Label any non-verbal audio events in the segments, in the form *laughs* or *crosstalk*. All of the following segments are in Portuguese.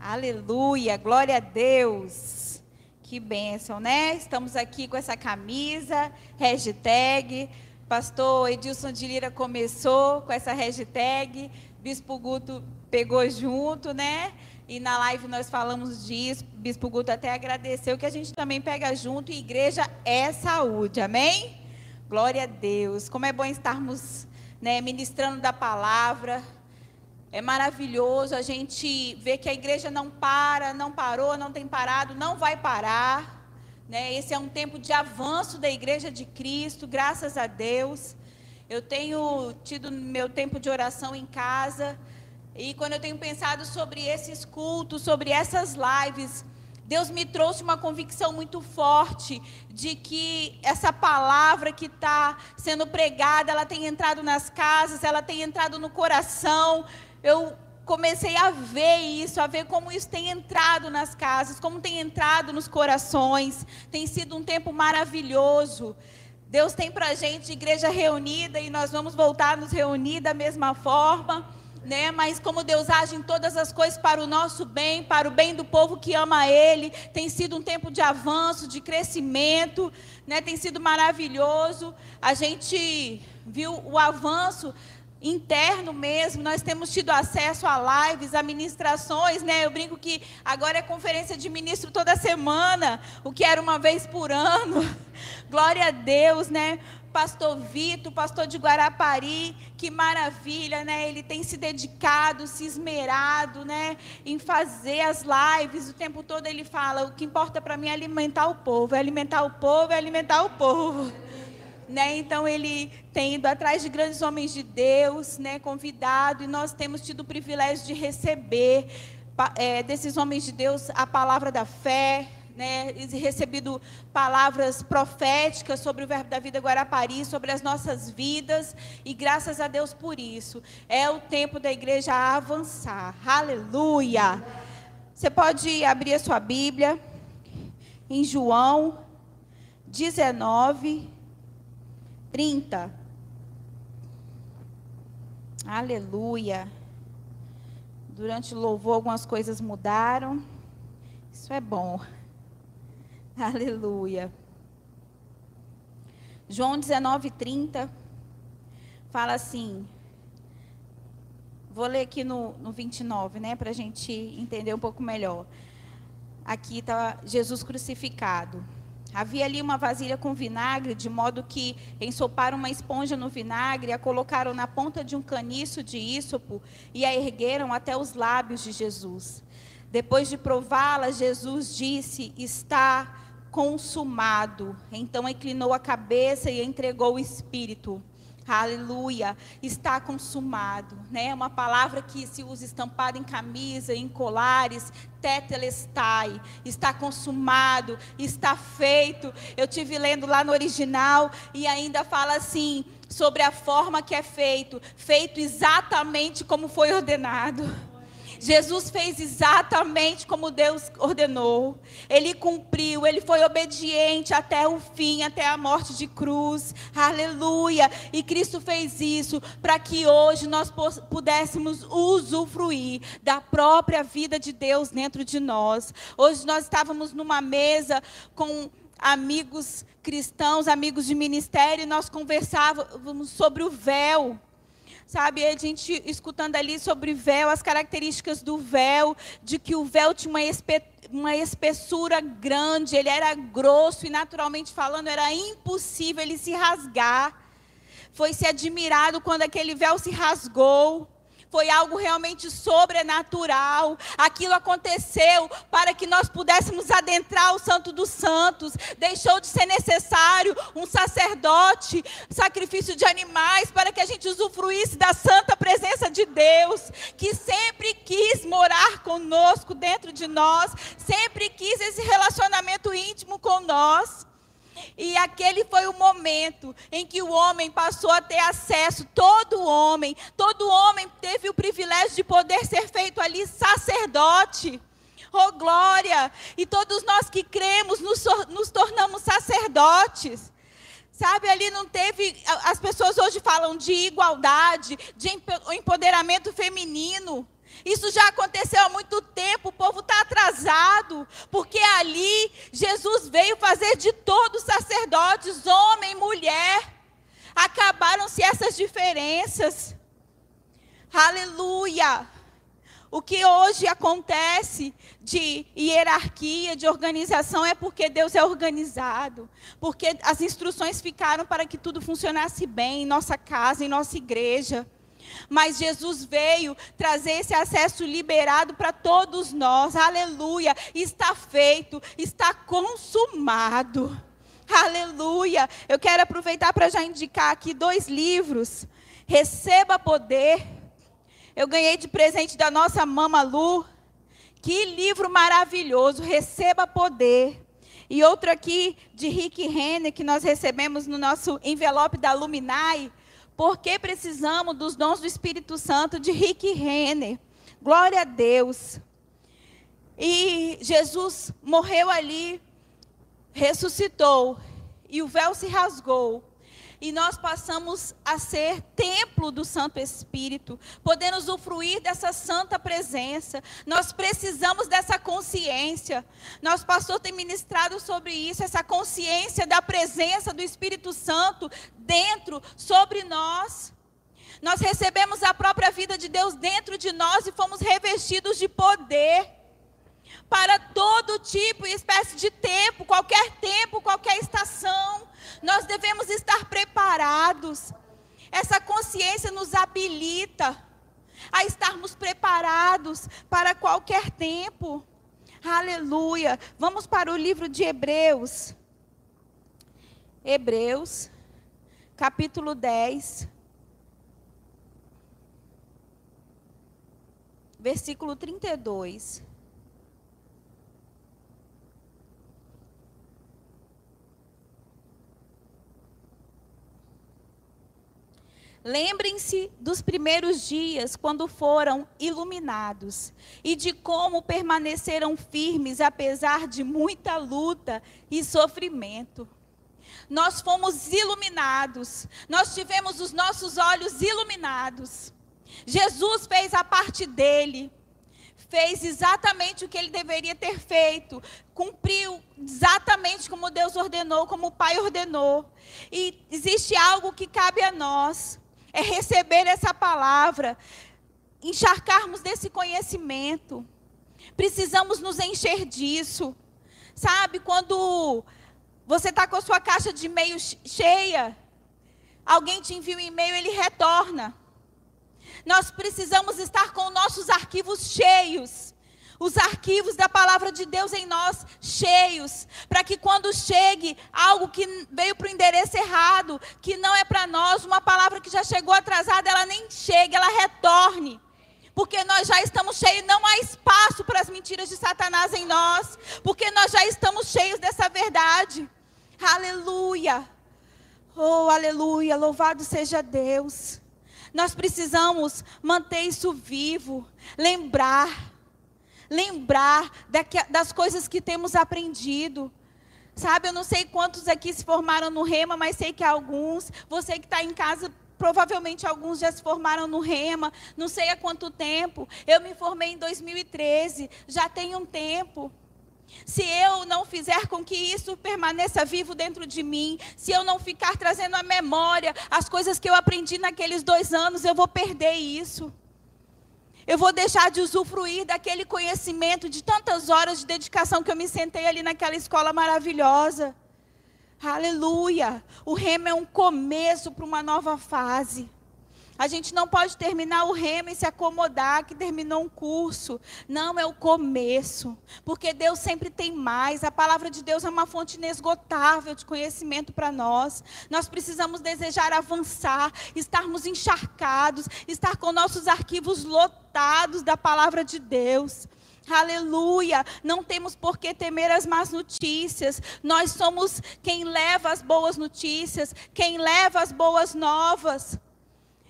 Aleluia, glória a Deus. Que bênção, né? Estamos aqui com essa camisa, hashtag. Pastor Edilson de Lira começou com essa hashtag. Bispo Guto pegou junto, né? E na live nós falamos disso. Bispo Guto até agradeceu que a gente também pega junto. E igreja é saúde, amém? Glória a Deus. Como é bom estarmos né, ministrando da palavra. É maravilhoso a gente ver que a igreja não para, não parou, não tem parado, não vai parar. Né? Esse é um tempo de avanço da igreja de Cristo, graças a Deus. Eu tenho tido meu tempo de oração em casa. E quando eu tenho pensado sobre esses cultos, sobre essas lives, Deus me trouxe uma convicção muito forte de que essa palavra que está sendo pregada, ela tem entrado nas casas, ela tem entrado no coração. Eu comecei a ver isso, a ver como isso tem entrado nas casas, como tem entrado nos corações. Tem sido um tempo maravilhoso. Deus tem para a gente igreja reunida e nós vamos voltar a nos reunir da mesma forma né? Mas como Deus age em todas as coisas para o nosso bem, para o bem do povo que ama Ele, tem sido um tempo de avanço, de crescimento, né? Tem sido maravilhoso. A gente viu o avanço interno mesmo, nós temos tido acesso a lives, a ministrações, né? Eu brinco que agora é conferência de ministro toda semana, o que era uma vez por ano. *laughs* Glória a Deus, né? pastor Vitor, pastor de Guarapari, que maravilha, né? Ele tem se dedicado, se esmerado, né, em fazer as lives. O tempo todo ele fala: "O que importa para mim é alimentar o povo, é alimentar o povo, é alimentar o povo". Né? Então ele tem ido atrás de grandes homens de Deus, né, convidado, e nós temos tido o privilégio de receber é, desses homens de Deus a palavra da fé, né, recebido palavras proféticas sobre o Verbo da Vida Guarapari, sobre as nossas vidas, e graças a Deus por isso. É o tempo da igreja avançar. Aleluia! Você pode abrir a sua Bíblia em João 19, 30. Aleluia. Durante o louvor, algumas coisas mudaram. Isso é bom. *laughs* Aleluia. João 19, 30 fala assim. Vou ler aqui no, no 29, né, para a gente entender um pouco melhor. Aqui está Jesus crucificado. Havia ali uma vasilha com vinagre, de modo que ensoparam uma esponja no vinagre, a colocaram na ponta de um caniço de ísopo e a ergueram até os lábios de Jesus. Depois de prová-la, Jesus disse: Está consumado. Então inclinou a cabeça e entregou o espírito. Aleluia, está consumado, né? É uma palavra que se usa estampada em camisa, em colares, tetelestai, está consumado, está feito. Eu tive lendo lá no original e ainda fala assim sobre a forma que é feito, feito exatamente como foi ordenado. Jesus fez exatamente como Deus ordenou. Ele cumpriu, ele foi obediente até o fim, até a morte de cruz. Aleluia! E Cristo fez isso para que hoje nós pudéssemos usufruir da própria vida de Deus dentro de nós. Hoje nós estávamos numa mesa com amigos cristãos, amigos de ministério, e nós conversávamos sobre o véu sabe? A gente escutando ali sobre véu, as características do véu, de que o véu tinha uma, espe uma espessura grande, ele era grosso e, naturalmente falando, era impossível ele se rasgar. Foi se admirado quando aquele véu se rasgou foi algo realmente sobrenatural. Aquilo aconteceu para que nós pudéssemos adentrar o Santo dos Santos. Deixou de ser necessário um sacerdote, sacrifício de animais, para que a gente usufruísse da santa presença de Deus, que sempre quis morar conosco dentro de nós, sempre quis esse relacionamento íntimo com nós. E aquele foi o momento em que o homem passou a ter acesso, todo homem, todo homem teve o privilégio de poder ser feito ali sacerdote. Oh glória! E todos nós que cremos nos, nos tornamos sacerdotes. Sabe, ali não teve. As pessoas hoje falam de igualdade, de empoderamento feminino. Isso já aconteceu há muito tempo, o povo está atrasado, porque ali Jesus veio fazer de todos os sacerdotes, homem, mulher. Acabaram-se essas diferenças. Aleluia! O que hoje acontece de hierarquia, de organização, é porque Deus é organizado. Porque as instruções ficaram para que tudo funcionasse bem em nossa casa, em nossa igreja. Mas Jesus veio trazer esse acesso liberado para todos nós. Aleluia! Está feito, está consumado. Aleluia! Eu quero aproveitar para já indicar aqui dois livros. Receba poder eu ganhei de presente da nossa mama Lu. Que livro maravilhoso, Receba Poder. E outro aqui de Rick Renner, que nós recebemos no nosso envelope da Luminai. Por que precisamos dos dons do Espírito Santo de Rick Renner? Glória a Deus. E Jesus morreu ali, ressuscitou, e o véu se rasgou e nós passamos a ser templo do Santo Espírito, podendo usufruir dessa santa presença. Nós precisamos dessa consciência. Nosso pastor tem ministrado sobre isso, essa consciência da presença do Espírito Santo dentro, sobre nós. Nós recebemos a própria vida de Deus dentro de nós e fomos revestidos de poder para todo tipo e espécie de tempo, qualquer tempo, qualquer estação. Nós devemos estar preparados. Essa consciência nos habilita a estarmos preparados para qualquer tempo. Aleluia. Vamos para o livro de Hebreus. Hebreus, capítulo 10. Versículo 32. Lembrem-se dos primeiros dias, quando foram iluminados, e de como permaneceram firmes apesar de muita luta e sofrimento. Nós fomos iluminados, nós tivemos os nossos olhos iluminados. Jesus fez a parte dele, fez exatamente o que ele deveria ter feito, cumpriu exatamente como Deus ordenou, como o Pai ordenou. E existe algo que cabe a nós é receber essa palavra, encharcarmos desse conhecimento. Precisamos nos encher disso. Sabe, quando você está com a sua caixa de e-mail cheia, alguém te envia um e-mail, ele retorna. Nós precisamos estar com nossos arquivos cheios os arquivos da palavra de Deus em nós cheios, para que quando chegue algo que veio para o endereço errado, que não é para nós, uma palavra que já chegou atrasada, ela nem chegue, ela retorne. Porque nós já estamos cheios, não há espaço para as mentiras de Satanás em nós, porque nós já estamos cheios dessa verdade. Aleluia. Oh, aleluia, louvado seja Deus. Nós precisamos manter isso vivo, lembrar lembrar das coisas que temos aprendido. Sabe, eu não sei quantos aqui se formaram no Rema, mas sei que alguns. Você que está em casa, provavelmente alguns já se formaram no Rema, não sei há quanto tempo. Eu me formei em 2013, já tem um tempo. Se eu não fizer com que isso permaneça vivo dentro de mim, se eu não ficar trazendo à memória as coisas que eu aprendi naqueles dois anos, eu vou perder isso. Eu vou deixar de usufruir daquele conhecimento, de tantas horas de dedicação que eu me sentei ali naquela escola maravilhosa. Aleluia! O remo é um começo para uma nova fase. A gente não pode terminar o remo e se acomodar que terminou um curso. Não, é o começo. Porque Deus sempre tem mais. A palavra de Deus é uma fonte inesgotável de conhecimento para nós. Nós precisamos desejar avançar, estarmos encharcados, estar com nossos arquivos lotados da palavra de Deus. Aleluia! Não temos por que temer as más notícias. Nós somos quem leva as boas notícias, quem leva as boas novas.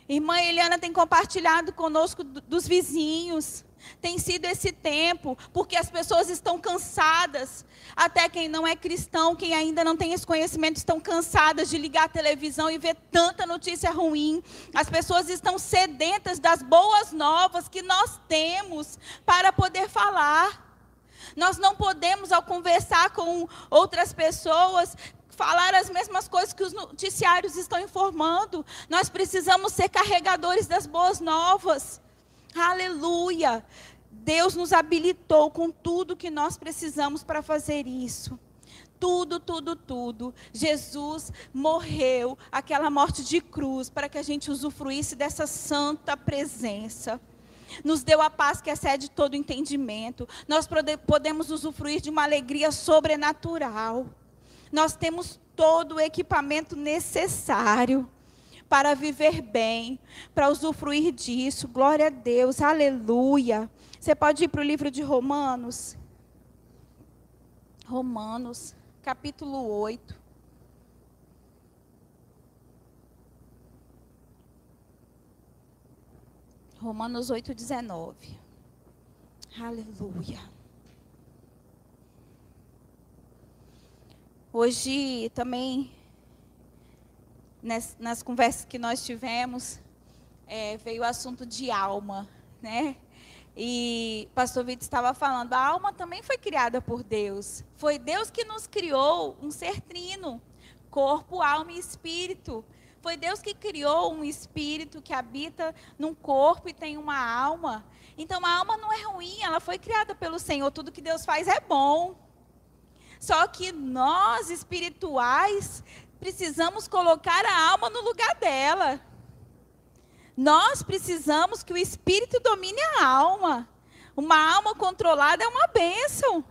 Irmã Eliana tem compartilhado conosco dos vizinhos. tem sido esse tempo, porque as pessoas estão cansadas. Até quem não é cristão, quem ainda não tem esse conhecimento, estão cansadas de ligar a televisão e ver tanta notícia ruim. As pessoas estão sedentas das boas novas que nós temos para poder falar. Nós não podemos, ao conversar com outras pessoas, falar as mesmas coisas que os noticiários estão informando. Nós precisamos ser carregadores das boas novas. Aleluia! Deus nos habilitou com tudo que nós precisamos para fazer isso. Tudo, tudo, tudo. Jesus morreu, aquela morte de cruz, para que a gente usufruísse dessa santa presença. Nos deu a paz que excede todo entendimento. Nós podemos usufruir de uma alegria sobrenatural. Nós temos todo o equipamento necessário para viver bem, para usufruir disso. Glória a Deus, aleluia. Você pode ir para o livro de Romanos. Romanos, capítulo 8. Romanos 8, 19. Aleluia. Hoje também nas, nas conversas que nós tivemos, é, veio o assunto de alma, né? E pastor Vitor estava falando, a alma também foi criada por Deus. Foi Deus que nos criou um ser trino, corpo, alma e espírito. Foi Deus que criou um espírito que habita num corpo e tem uma alma. Então a alma não é ruim, ela foi criada pelo Senhor. Tudo que Deus faz é bom. Só que nós espirituais precisamos colocar a alma no lugar dela. Nós precisamos que o espírito domine a alma. Uma alma controlada é uma bênção.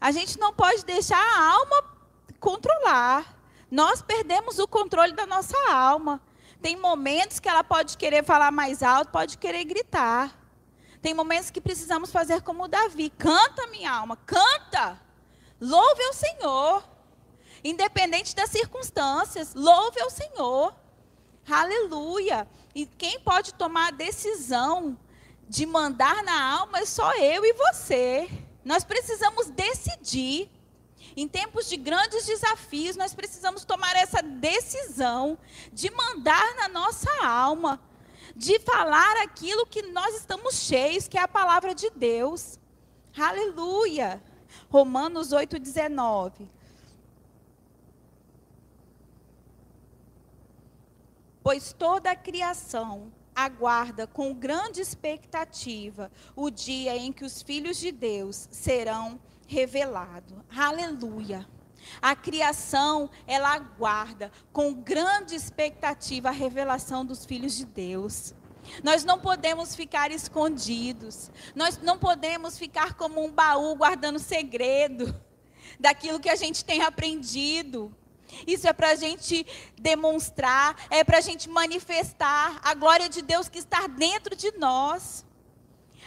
A gente não pode deixar a alma controlar. Nós perdemos o controle da nossa alma. Tem momentos que ela pode querer falar mais alto, pode querer gritar. Tem momentos que precisamos fazer como Davi: canta, minha alma, canta. Louve ao Senhor. Independente das circunstâncias, louve ao Senhor. Aleluia. E quem pode tomar a decisão de mandar na alma é só eu e você. Nós precisamos decidir. Em tempos de grandes desafios, nós precisamos tomar essa decisão de mandar na nossa alma, de falar aquilo que nós estamos cheios, que é a palavra de Deus. Aleluia. Romanos 8,19. pois toda a criação aguarda com grande expectativa o dia em que os filhos de Deus serão revelados. Aleluia. A criação, ela aguarda com grande expectativa a revelação dos filhos de Deus. Nós não podemos ficar escondidos. Nós não podemos ficar como um baú guardando segredo *laughs* daquilo que a gente tem aprendido. Isso é para a gente demonstrar, é para a gente manifestar a glória de Deus que está dentro de nós.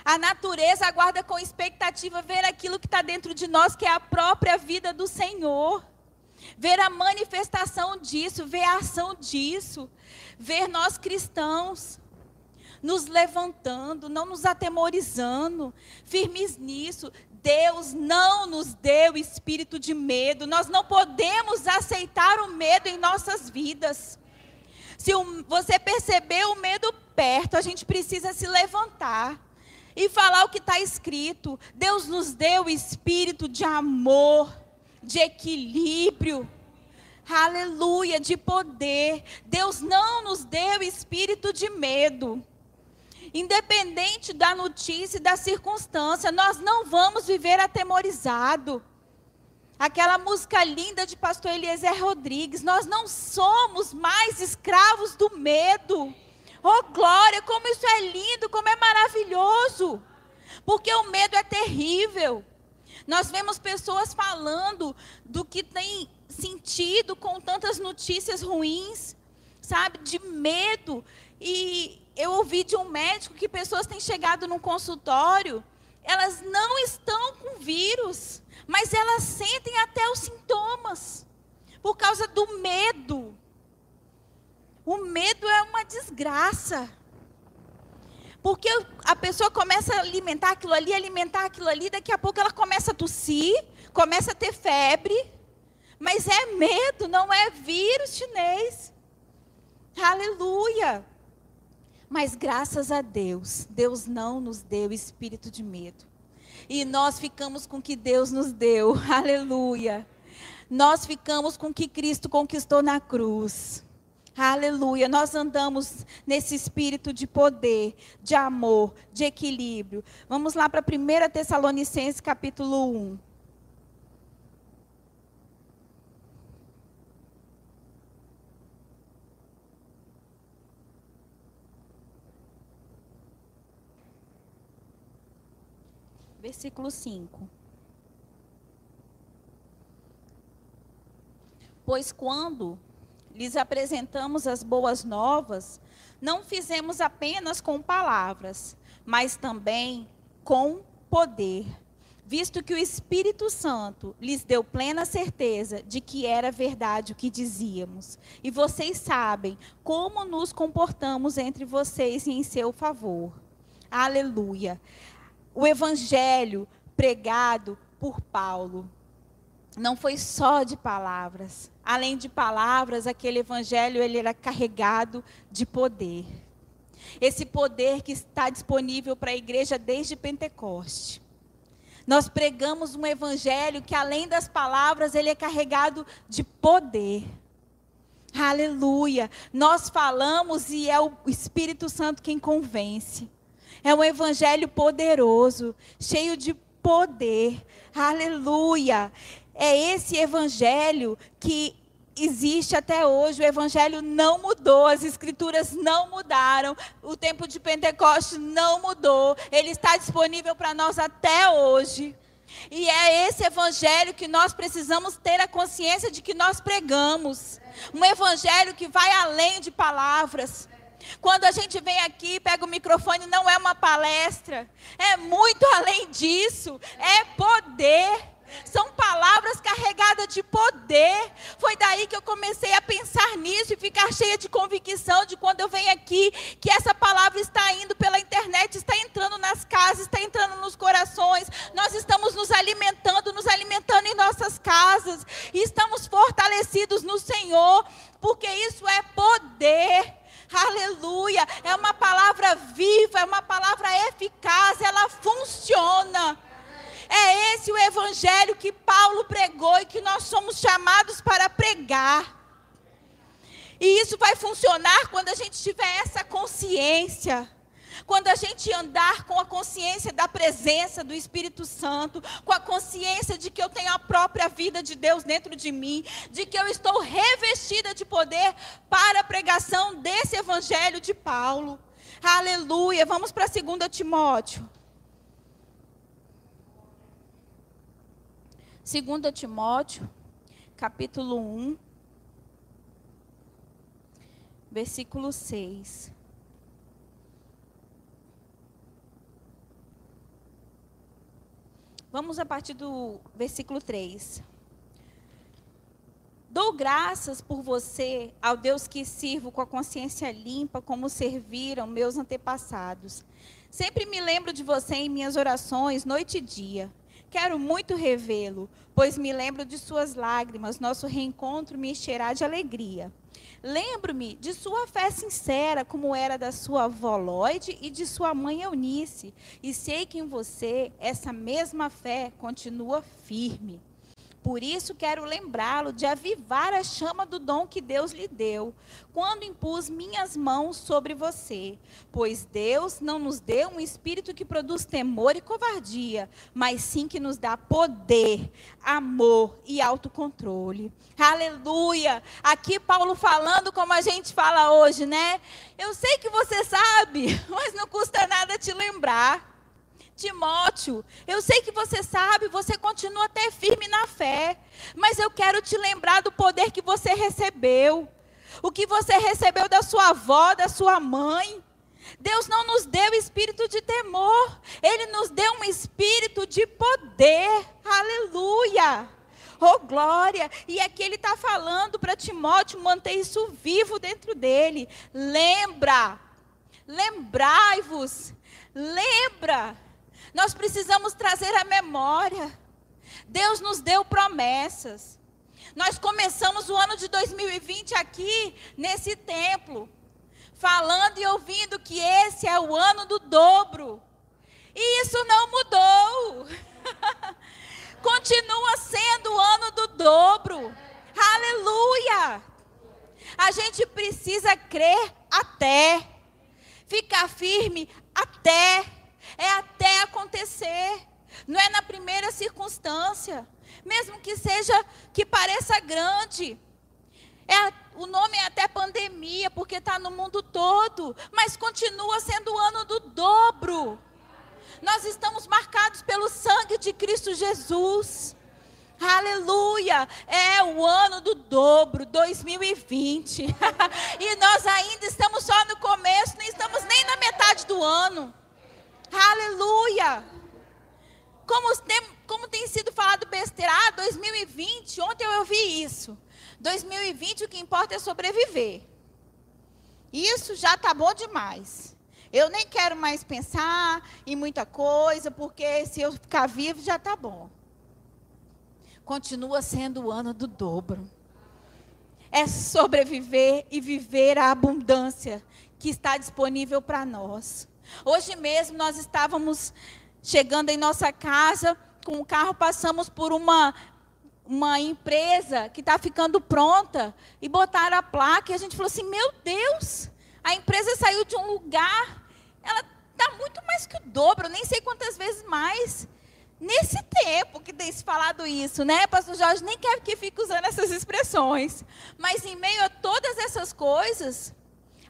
A natureza aguarda com expectativa ver aquilo que está dentro de nós, que é a própria vida do Senhor. Ver a manifestação disso, ver a ação disso. Ver nós cristãos nos levantando, não nos atemorizando, firmes nisso, Deus não nos deu espírito de medo. Nós não podemos aceitar o medo em nossas vidas. Se você perceber o medo perto, a gente precisa se levantar e falar o que está escrito. Deus nos deu espírito de amor, de equilíbrio. Aleluia, de poder. Deus não nos deu espírito de medo. Independente da notícia e da circunstância, nós não vamos viver atemorizado. Aquela música linda de pastor Eliezer Rodrigues, nós não somos mais escravos do medo. Oh glória, como isso é lindo, como é maravilhoso. Porque o medo é terrível. Nós vemos pessoas falando do que tem sentido com tantas notícias ruins, sabe, de medo. E, eu ouvi de um médico que pessoas têm chegado num consultório, elas não estão com vírus, mas elas sentem até os sintomas, por causa do medo. O medo é uma desgraça. Porque a pessoa começa a alimentar aquilo ali, alimentar aquilo ali, daqui a pouco ela começa a tossir, começa a ter febre. Mas é medo, não é vírus chinês. Aleluia. Mas graças a Deus, Deus não nos deu espírito de medo. E nós ficamos com o que Deus nos deu. *laughs* Aleluia. Nós ficamos com o que Cristo conquistou na cruz. Aleluia. Nós andamos nesse espírito de poder, de amor, de equilíbrio. Vamos lá para 1 Tessalonicenses capítulo 1. Versículo 5. Pois quando lhes apresentamos as boas novas, não fizemos apenas com palavras, mas também com poder, visto que o Espírito Santo lhes deu plena certeza de que era verdade o que dizíamos. E vocês sabem como nos comportamos entre vocês e em seu favor. Aleluia. O evangelho pregado por Paulo não foi só de palavras. Além de palavras, aquele evangelho ele era carregado de poder. Esse poder que está disponível para a igreja desde Pentecoste. Nós pregamos um evangelho que além das palavras, ele é carregado de poder. Aleluia. Nós falamos e é o Espírito Santo quem convence. É um evangelho poderoso, cheio de poder. Aleluia é esse evangelho que existe até hoje. O evangelho não mudou, as escrituras não mudaram, o tempo de Pentecostes não mudou. Ele está disponível para nós até hoje. E é esse evangelho que nós precisamos ter a consciência de que nós pregamos. Um evangelho que vai além de palavras. Quando a gente vem aqui, pega o microfone, não é uma palestra, é muito além disso, é poder. São palavras carregadas de poder. Foi daí que eu comecei a pensar nisso e ficar cheia de convicção de quando eu venho aqui, que essa palavra está indo pela internet, está entrando nas casas, está entrando nos corações. Nós estamos nos alimentando, nos alimentando em nossas casas. E estamos fortalecidos no Senhor, porque isso é poder. Aleluia! É uma palavra viva, é uma palavra eficaz, ela funciona. É esse o evangelho que Paulo pregou e que nós somos chamados para pregar. E isso vai funcionar quando a gente tiver essa consciência. Quando a gente andar com a consciência da presença do Espírito Santo, com a consciência de que eu tenho a própria vida de Deus dentro de mim, de que eu estou revestida de poder para a pregação desse evangelho de Paulo. Aleluia. Vamos para 2 Timóteo. 2 Timóteo, capítulo 1, versículo 6. Vamos a partir do versículo 3. Dou graças por você ao Deus que sirvo com a consciência limpa, como serviram meus antepassados. Sempre me lembro de você em minhas orações, noite e dia. Quero muito revê-lo, pois me lembro de suas lágrimas, nosso reencontro me encherá de alegria. Lembro-me de sua fé sincera, como era da sua avó Lloyd e de sua mãe Eunice, e sei que em você essa mesma fé continua firme. Por isso quero lembrá-lo de avivar a chama do dom que Deus lhe deu, quando impus minhas mãos sobre você. Pois Deus não nos deu um espírito que produz temor e covardia, mas sim que nos dá poder, amor e autocontrole. Aleluia! Aqui Paulo falando como a gente fala hoje, né? Eu sei que você sabe, *laughs* mas não custa nada te lembrar. Timóteo, eu sei que você sabe, você continua até firme na fé, mas eu quero te lembrar do poder que você recebeu, o que você recebeu da sua avó, da sua mãe. Deus não nos deu espírito de temor, Ele nos deu um espírito de poder. Aleluia! Oh, glória! E aqui ele está falando para Timóteo manter isso vivo dentro dele. Lembra, lembrai-vos, lembra. Nós precisamos trazer a memória. Deus nos deu promessas. Nós começamos o ano de 2020 aqui, nesse templo, falando e ouvindo que esse é o ano do dobro. E isso não mudou. *laughs* Continua sendo o ano do dobro. Aleluia! A gente precisa crer até, ficar firme até, é até acontecer, não é na primeira circunstância, mesmo que seja, que pareça grande. É, o nome é até pandemia, porque está no mundo todo, mas continua sendo o ano do dobro. Nós estamos marcados pelo sangue de Cristo Jesus. Aleluia! É o ano do dobro, 2020. *laughs* e nós ainda estamos só no começo, nem estamos nem na metade do ano. Aleluia! Como tem, como tem sido falado besteira, ah, 2020, ontem eu ouvi isso. 2020 o que importa é sobreviver. Isso já está bom demais. Eu nem quero mais pensar em muita coisa, porque se eu ficar vivo já está bom continua sendo o ano do dobro. É sobreviver e viver a abundância que está disponível para nós. Hoje mesmo nós estávamos chegando em nossa casa com o carro, passamos por uma uma empresa que está ficando pronta e botaram a placa e a gente falou assim: Meu Deus, a empresa saiu de um lugar, ela está muito mais que o dobro, nem sei quantas vezes mais. Nesse tempo que tem se falado isso, né? Pastor Jorge nem quer que fique usando essas expressões. Mas em meio a todas essas coisas,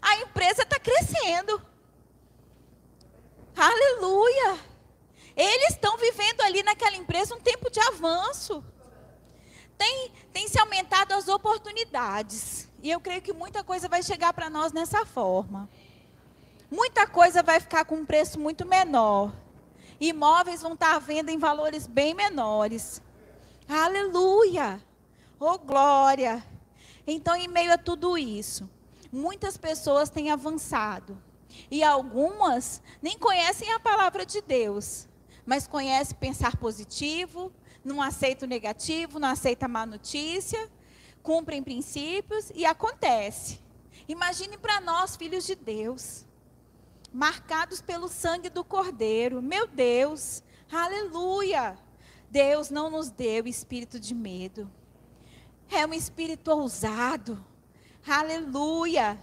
a empresa está crescendo. Aleluia! Eles estão vivendo ali naquela empresa um tempo de avanço. Tem, tem se aumentado as oportunidades. E eu creio que muita coisa vai chegar para nós nessa forma. Muita coisa vai ficar com um preço muito menor imóveis vão estar à venda em valores bem menores. Aleluia! Oh, glória! Então, em meio a tudo isso, muitas pessoas têm avançado. E algumas nem conhecem a palavra de Deus, mas conhecem pensar positivo, não aceita o negativo, não aceita a má notícia, cumprem princípios e acontece. Imagine para nós, filhos de Deus marcados pelo sangue do Cordeiro. Meu Deus, aleluia! Deus não nos deu espírito de medo. É um espírito ousado. Aleluia!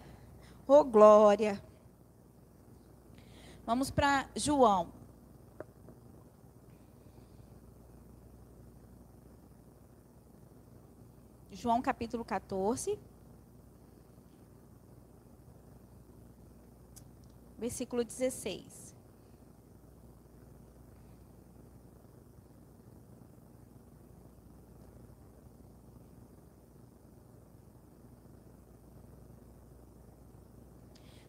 Oh glória! Vamos para João. João capítulo 14. versículo 16.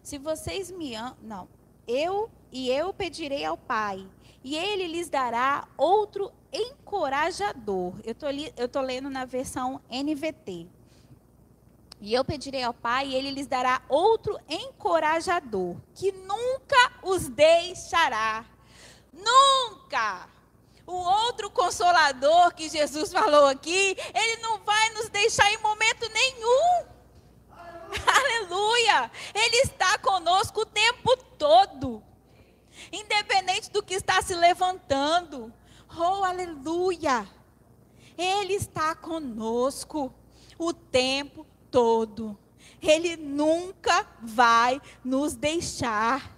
Se vocês me amam, não, eu e eu pedirei ao Pai, e ele lhes dará outro encorajador. Eu tô, li, eu tô lendo na versão NVT. E eu pedirei ao Pai, e ele lhes dará outro encorajador, que nunca os deixará. Nunca! O outro consolador que Jesus falou aqui, ele não vai nos deixar em momento nenhum. Aleluia! Ele está conosco o tempo todo. Independente do que está se levantando. Oh, aleluia! Ele está conosco o tempo todo. Ele nunca vai nos deixar.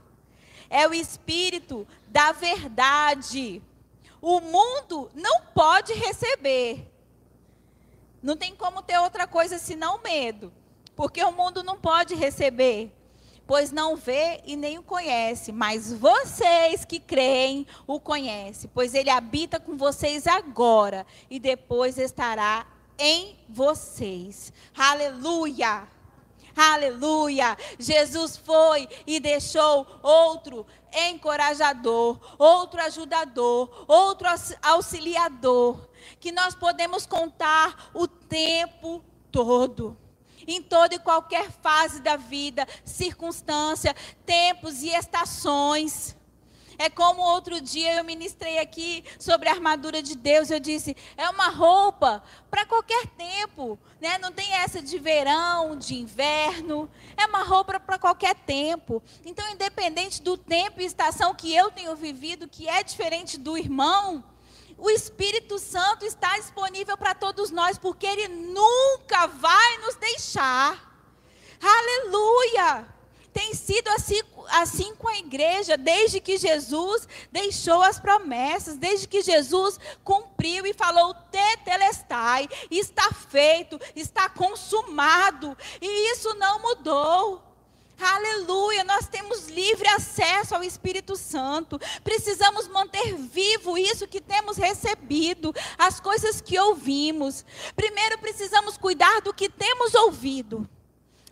É o Espírito da verdade. O mundo não pode receber. Não tem como ter outra coisa senão medo. Porque o mundo não pode receber. Pois não vê e nem o conhece. Mas vocês que creem o conhecem. Pois ele habita com vocês agora. E depois estará em vocês. Aleluia! Aleluia! Jesus foi e deixou outro encorajador, outro ajudador, outro auxiliador, que nós podemos contar o tempo todo. Em toda e qualquer fase da vida, circunstância, tempos e estações. É como outro dia eu ministrei aqui sobre a armadura de Deus. Eu disse, é uma roupa para qualquer tempo, né? Não tem essa de verão, de inverno. É uma roupa para qualquer tempo. Então, independente do tempo e estação que eu tenho vivido, que é diferente do irmão, o Espírito Santo está disponível para todos nós, porque ele nunca vai nos deixar. Aleluia! Tem sido assim, assim com a igreja, desde que Jesus deixou as promessas, desde que Jesus cumpriu e falou: Tetelestai, está feito, está consumado, e isso não mudou. Aleluia, nós temos livre acesso ao Espírito Santo. Precisamos manter vivo isso que temos recebido, as coisas que ouvimos. Primeiro precisamos cuidar do que temos ouvido.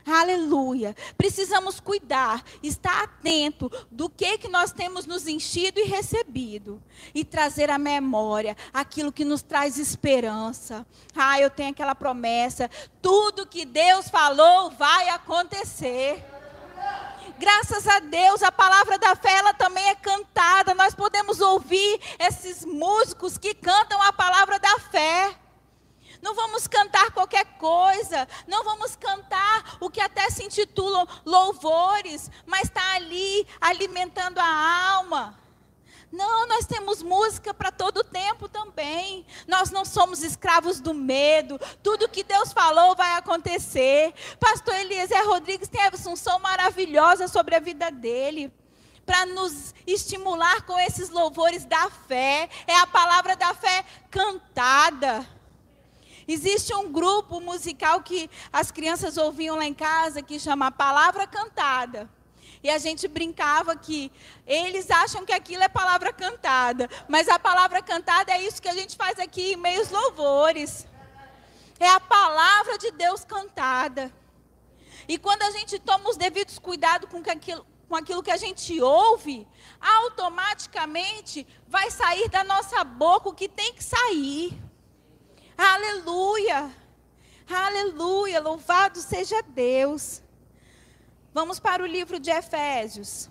Aleluia. Precisamos cuidar, estar atento do que que nós temos nos enchido e recebido e trazer à memória aquilo que nos traz esperança. Ah, eu tenho aquela promessa, tudo que Deus falou vai acontecer. Graças a Deus, a palavra da fé ela também é cantada. Nós podemos ouvir esses músicos que cantam a palavra da fé. Não vamos cantar qualquer coisa, não vamos cantar o que até se intitulam louvores, mas está ali alimentando a alma. Não, nós temos música para todo tempo também. Nós não somos escravos do medo. Tudo que Deus falou vai acontecer. Pastor Eliezer Rodrigues tem essa unção maravilhosa sobre a vida dele. Para nos estimular com esses louvores da fé. É a palavra da fé cantada. Existe um grupo musical que as crianças ouviam lá em casa que chama Palavra Cantada. E a gente brincava que eles acham que aquilo é palavra cantada, mas a palavra cantada é isso que a gente faz aqui em meios louvores. É a palavra de Deus cantada. E quando a gente toma os devidos cuidados com aquilo, com aquilo que a gente ouve, automaticamente vai sair da nossa boca o que tem que sair. Aleluia! Aleluia! Louvado seja Deus. Vamos para o livro de Efésios.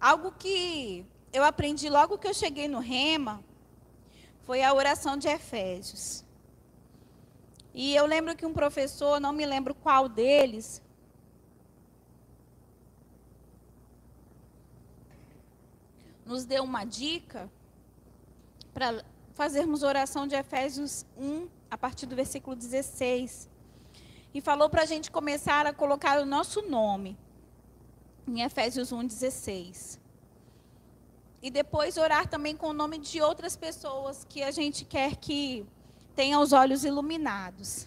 Algo que eu aprendi logo que eu cheguei no Rema foi a oração de Efésios. E eu lembro que um professor, não me lembro qual deles, nos deu uma dica para fazermos oração de Efésios 1, a partir do versículo 16. E falou para a gente começar a colocar o nosso nome em Efésios 1, 16. E depois orar também com o nome de outras pessoas que a gente quer que tenham os olhos iluminados.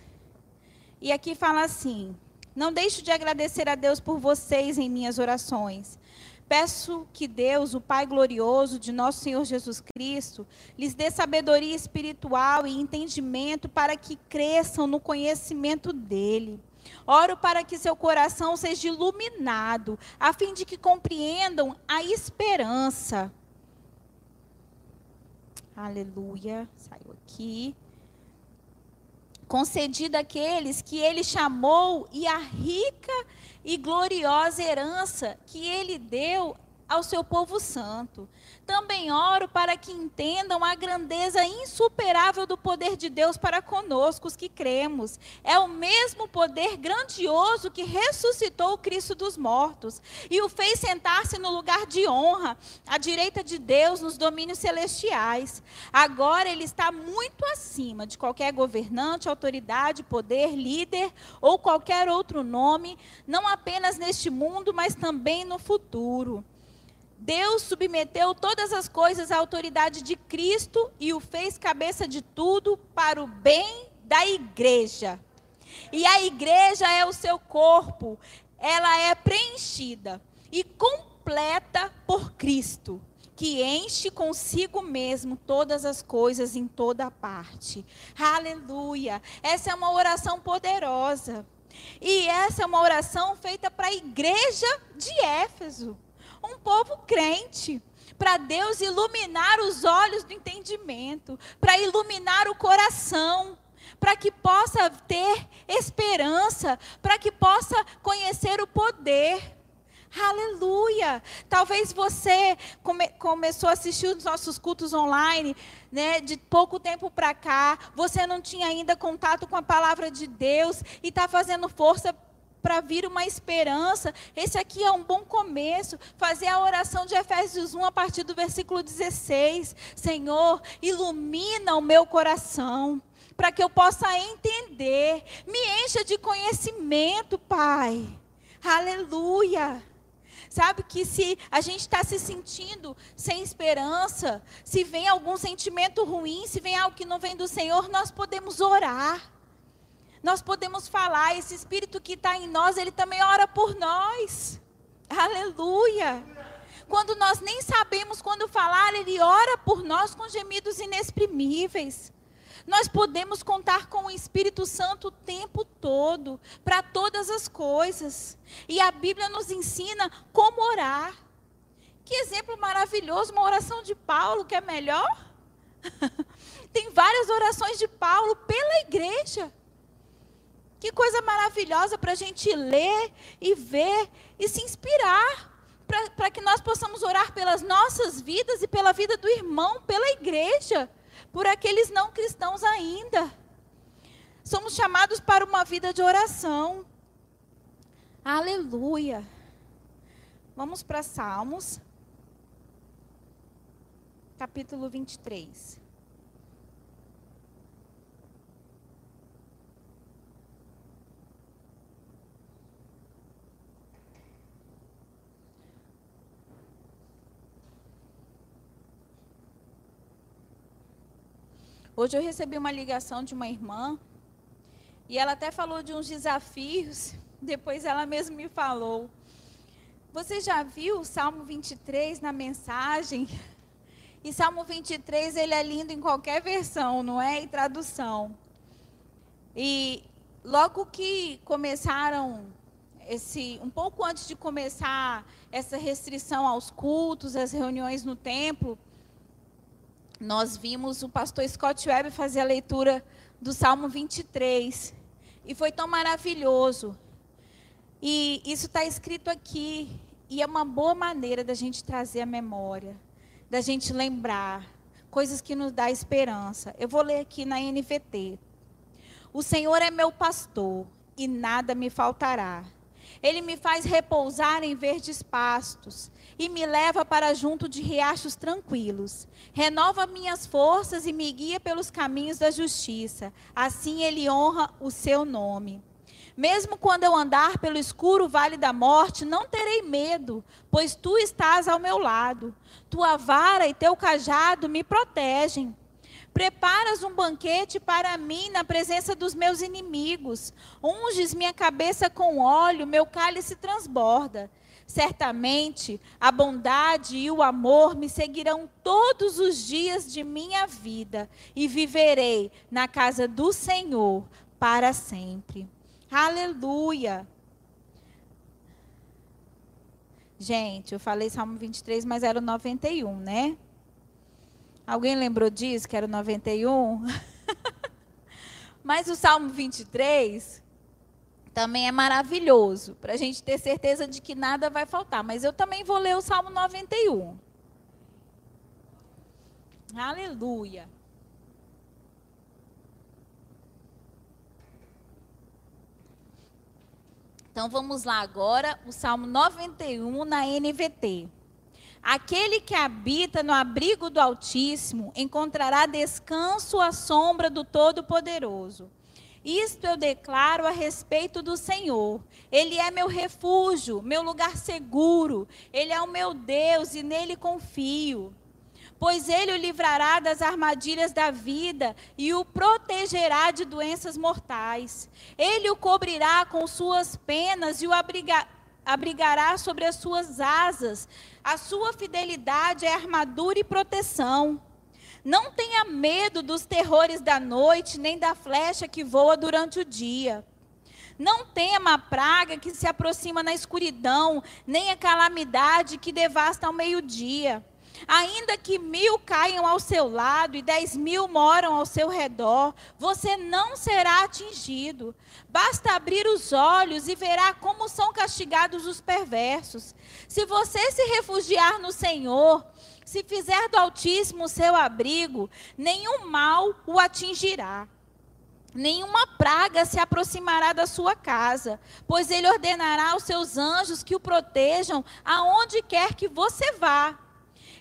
E aqui fala assim: Não deixo de agradecer a Deus por vocês em minhas orações Peço que Deus, o Pai glorioso de nosso Senhor Jesus Cristo, lhes dê sabedoria espiritual e entendimento para que cresçam no conhecimento dele. Oro para que seu coração seja iluminado, a fim de que compreendam a esperança. Aleluia. Saiu aqui. Concedida àqueles que ele chamou e a rica e gloriosa herança que ele deu ao seu povo santo. Também oro para que entendam a grandeza insuperável do poder de Deus para conosco, os que cremos. É o mesmo poder grandioso que ressuscitou o Cristo dos mortos e o fez sentar-se no lugar de honra, à direita de Deus nos domínios celestiais. Agora ele está muito acima de qualquer governante, autoridade, poder, líder ou qualquer outro nome, não apenas neste mundo, mas também no futuro. Deus submeteu todas as coisas à autoridade de Cristo e o fez cabeça de tudo para o bem da igreja. E a igreja é o seu corpo, ela é preenchida e completa por Cristo, que enche consigo mesmo todas as coisas em toda parte. Aleluia! Essa é uma oração poderosa. E essa é uma oração feita para a igreja de Éfeso um povo crente, para Deus iluminar os olhos do entendimento, para iluminar o coração. para que possa ter esperança, para que possa conhecer o poder. Aleluia! Talvez você come, começou a assistir os nossos cultos online, né, de pouco tempo para cá, você não tinha ainda contato com a palavra de Deus e está fazendo força para vir uma esperança. Esse aqui é um bom começo. Fazer a oração de Efésios 1 a partir do versículo 16. Senhor, ilumina o meu coração para que eu possa entender. Me encha de conhecimento, Pai. Aleluia. Sabe que se a gente está se sentindo sem esperança, se vem algum sentimento ruim, se vem algo que não vem do Senhor, nós podemos orar. Nós podemos falar, esse Espírito que está em nós, ele também ora por nós. Aleluia. Quando nós nem sabemos quando falar, ele ora por nós com gemidos inexprimíveis. Nós podemos contar com o Espírito Santo o tempo todo, para todas as coisas. E a Bíblia nos ensina como orar. Que exemplo maravilhoso, uma oração de Paulo que é melhor. *laughs* Tem várias orações de Paulo pela igreja. Que coisa maravilhosa para a gente ler e ver e se inspirar. Para que nós possamos orar pelas nossas vidas e pela vida do irmão, pela igreja por aqueles não cristãos ainda. Somos chamados para uma vida de oração. Aleluia. Vamos para Salmos, capítulo 23. Hoje eu recebi uma ligação de uma irmã e ela até falou de uns desafios, *laughs* depois ela mesma me falou. Você já viu o Salmo 23 na mensagem? *laughs* E Salmo 23 ele é lindo em qualquer versão, não é? E tradução. E logo que começaram esse, um pouco antes de começar essa restrição aos cultos, as reuniões no templo, nós vimos o pastor Scott Webb fazer a leitura do Salmo 23. E foi tão maravilhoso. E isso está escrito aqui. E é uma boa maneira da gente trazer a memória, da gente lembrar coisas que nos dá esperança. Eu vou ler aqui na NVT. O Senhor é meu pastor e nada me faltará. Ele me faz repousar em verdes pastos e me leva para junto de riachos tranquilos. Renova minhas forças e me guia pelos caminhos da justiça. Assim ele honra o seu nome. Mesmo quando eu andar pelo escuro vale da morte, não terei medo, pois tu estás ao meu lado. Tua vara e teu cajado me protegem. Preparas um banquete para mim na presença dos meus inimigos. Unges minha cabeça com óleo, meu cálice transborda. Certamente a bondade e o amor me seguirão todos os dias de minha vida e viverei na casa do Senhor para sempre. Aleluia. Gente, eu falei Salmo 23, mas era o 91, né? Alguém lembrou disso, que era o 91? *laughs* Mas o Salmo 23 também é maravilhoso, para a gente ter certeza de que nada vai faltar. Mas eu também vou ler o Salmo 91. Aleluia. Então vamos lá agora, o Salmo 91 na NVT. Aquele que habita no abrigo do Altíssimo encontrará descanso à sombra do Todo-Poderoso. Isto eu declaro a respeito do Senhor. Ele é meu refúgio, meu lugar seguro. Ele é o meu Deus e nele confio. Pois ele o livrará das armadilhas da vida e o protegerá de doenças mortais. Ele o cobrirá com suas penas e o abrigará abrigará sobre as suas asas. A sua fidelidade é armadura e proteção. Não tenha medo dos terrores da noite, nem da flecha que voa durante o dia. Não tema a praga que se aproxima na escuridão, nem a calamidade que devasta ao meio-dia. Ainda que mil caiam ao seu lado e dez mil moram ao seu redor, você não será atingido. Basta abrir os olhos e verá como são castigados os perversos. Se você se refugiar no Senhor, se fizer do Altíssimo seu abrigo, nenhum mal o atingirá. Nenhuma praga se aproximará da sua casa, pois ele ordenará aos seus anjos que o protejam aonde quer que você vá.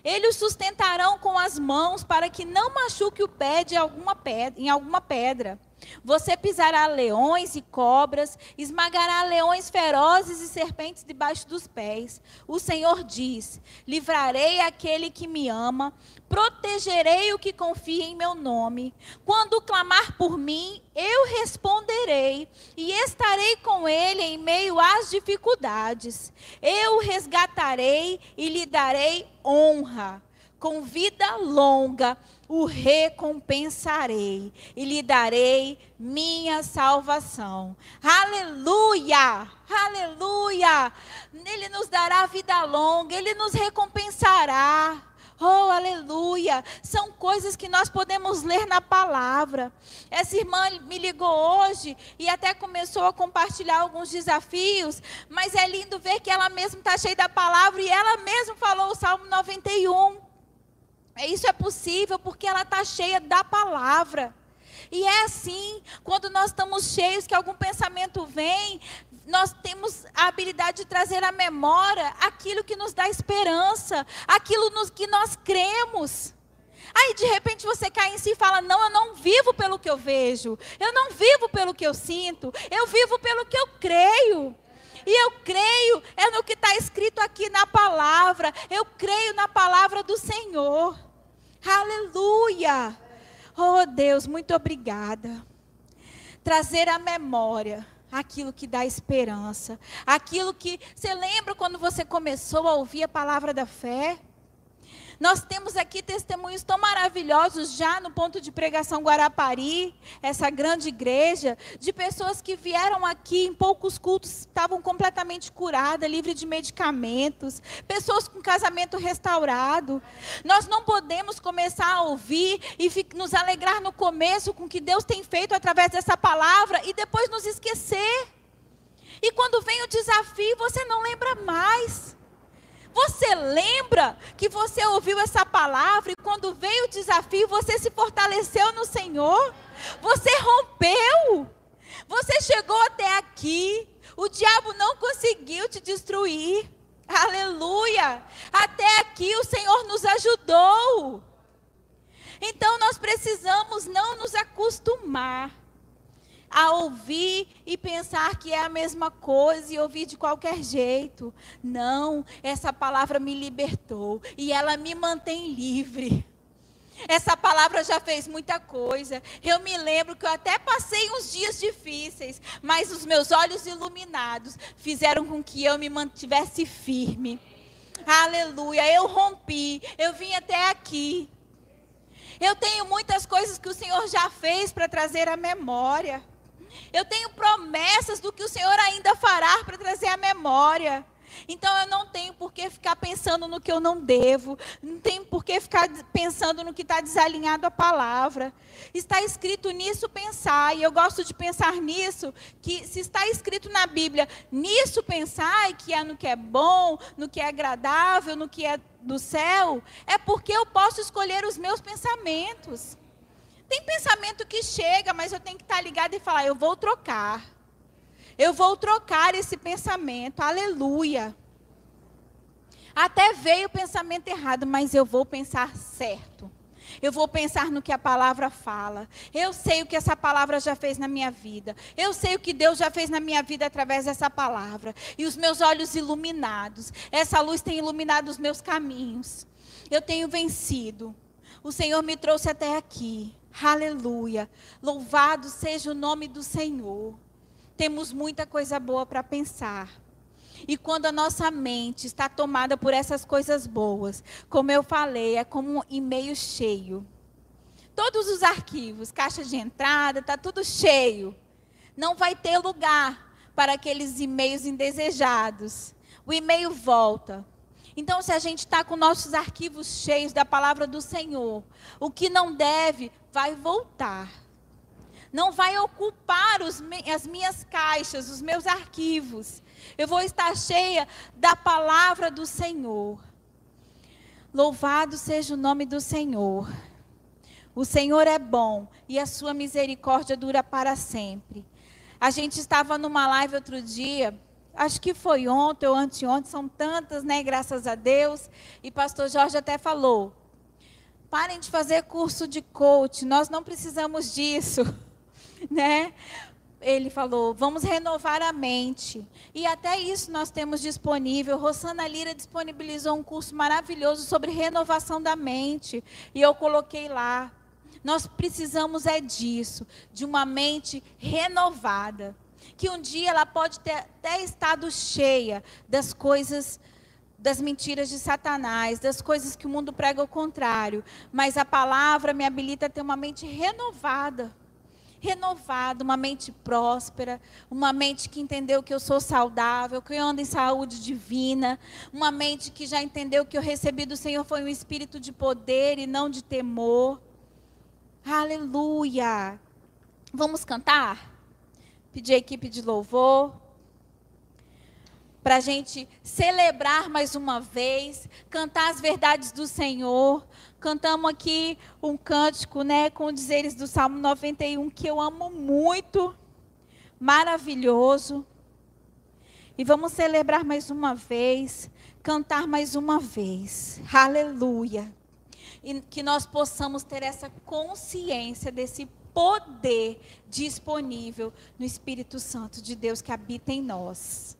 Eles o sustentarão com as mãos para que não machuque o pé de alguma pedra, em alguma pedra. Você pisará leões e cobras, esmagará leões ferozes e serpentes debaixo dos pés. O Senhor diz: Livrarei aquele que me ama, protegerei o que confia em meu nome. Quando clamar por mim, eu responderei e estarei com ele em meio às dificuldades. Eu o resgatarei e lhe darei honra. Com vida longa o recompensarei e lhe darei minha salvação. Aleluia! Aleluia! Ele nos dará vida longa, ele nos recompensará. Oh, aleluia! São coisas que nós podemos ler na palavra. Essa irmã me ligou hoje e até começou a compartilhar alguns desafios, mas é lindo ver que ela mesma está cheia da palavra e ela mesma falou o Salmo 91. Isso é possível porque ela está cheia da palavra. E é assim, quando nós estamos cheios, que algum pensamento vem, nós temos a habilidade de trazer à memória aquilo que nos dá esperança, aquilo nos que nós cremos. Aí de repente você cai em si e fala: Não, eu não vivo pelo que eu vejo, eu não vivo pelo que eu sinto, eu vivo pelo que eu creio. E eu creio é no que está escrito aqui na palavra, eu creio na palavra do Senhor. Aleluia! Oh Deus, muito obrigada. Trazer à memória aquilo que dá esperança, aquilo que você lembra quando você começou a ouvir a palavra da fé? Nós temos aqui testemunhos tão maravilhosos já no ponto de pregação Guarapari, essa grande igreja, de pessoas que vieram aqui em poucos cultos, estavam completamente curadas, livres de medicamentos, pessoas com casamento restaurado. Nós não podemos começar a ouvir e nos alegrar no começo com o que Deus tem feito através dessa palavra e depois nos esquecer. E quando vem o desafio, você não lembra mais. Você lembra que você ouviu essa palavra e quando veio o desafio, você se fortaleceu no Senhor? Você rompeu? Você chegou até aqui. O diabo não conseguiu te destruir. Aleluia! Até aqui o Senhor nos ajudou. Então nós precisamos não nos acostumar a ouvir e pensar que é a mesma coisa e ouvir de qualquer jeito. Não, essa palavra me libertou e ela me mantém livre. Essa palavra já fez muita coisa. Eu me lembro que eu até passei uns dias difíceis, mas os meus olhos iluminados fizeram com que eu me mantivesse firme. Aleluia, eu rompi, eu vim até aqui. Eu tenho muitas coisas que o Senhor já fez para trazer à memória. Eu tenho promessas do que o Senhor ainda fará para trazer a memória. Então eu não tenho por que ficar pensando no que eu não devo, não tenho por que ficar pensando no que está desalinhado à palavra. Está escrito nisso pensar, e eu gosto de pensar nisso, que se está escrito na Bíblia, nisso pensar, que é no que é bom, no que é agradável, no que é do céu, é porque eu posso escolher os meus pensamentos. Tem pensamento que chega, mas eu tenho que estar ligado e falar: eu vou trocar. Eu vou trocar esse pensamento. Aleluia. Até veio o pensamento errado, mas eu vou pensar certo. Eu vou pensar no que a palavra fala. Eu sei o que essa palavra já fez na minha vida. Eu sei o que Deus já fez na minha vida através dessa palavra. E os meus olhos iluminados. Essa luz tem iluminado os meus caminhos. Eu tenho vencido. O Senhor me trouxe até aqui. Aleluia. Louvado seja o nome do Senhor. Temos muita coisa boa para pensar. E quando a nossa mente está tomada por essas coisas boas, como eu falei, é como um e-mail cheio. Todos os arquivos, caixa de entrada, está tudo cheio. Não vai ter lugar para aqueles e-mails indesejados. O e-mail volta. Então, se a gente está com nossos arquivos cheios da palavra do Senhor, o que não deve vai voltar. Não vai ocupar os, as minhas caixas, os meus arquivos. Eu vou estar cheia da palavra do Senhor. Louvado seja o nome do Senhor. O Senhor é bom e a sua misericórdia dura para sempre. A gente estava numa live outro dia acho que foi ontem ou anteontem, são tantas, né? Graças a Deus. E pastor Jorge até falou: parem de fazer curso de coach, nós não precisamos disso, *laughs* né? Ele falou: vamos renovar a mente. E até isso nós temos disponível. Rosana Lira disponibilizou um curso maravilhoso sobre renovação da mente. E eu coloquei lá. Nós precisamos é disso, de uma mente renovada que um dia ela pode ter até estado cheia das coisas, das mentiras de Satanás, das coisas que o mundo prega ao contrário, mas a palavra me habilita a ter uma mente renovada. Renovada, uma mente próspera, uma mente que entendeu que eu sou saudável, que eu ando em saúde divina, uma mente que já entendeu que eu recebi do Senhor foi um espírito de poder e não de temor. Aleluia! Vamos cantar? Pedir a equipe de louvor para a gente celebrar mais uma vez, cantar as verdades do Senhor. Cantamos aqui um cântico, né, com dizeres do Salmo 91 que eu amo muito, maravilhoso. E vamos celebrar mais uma vez, cantar mais uma vez. Aleluia. E que nós possamos ter essa consciência desse poder disponível no Espírito Santo de Deus que habita em nós.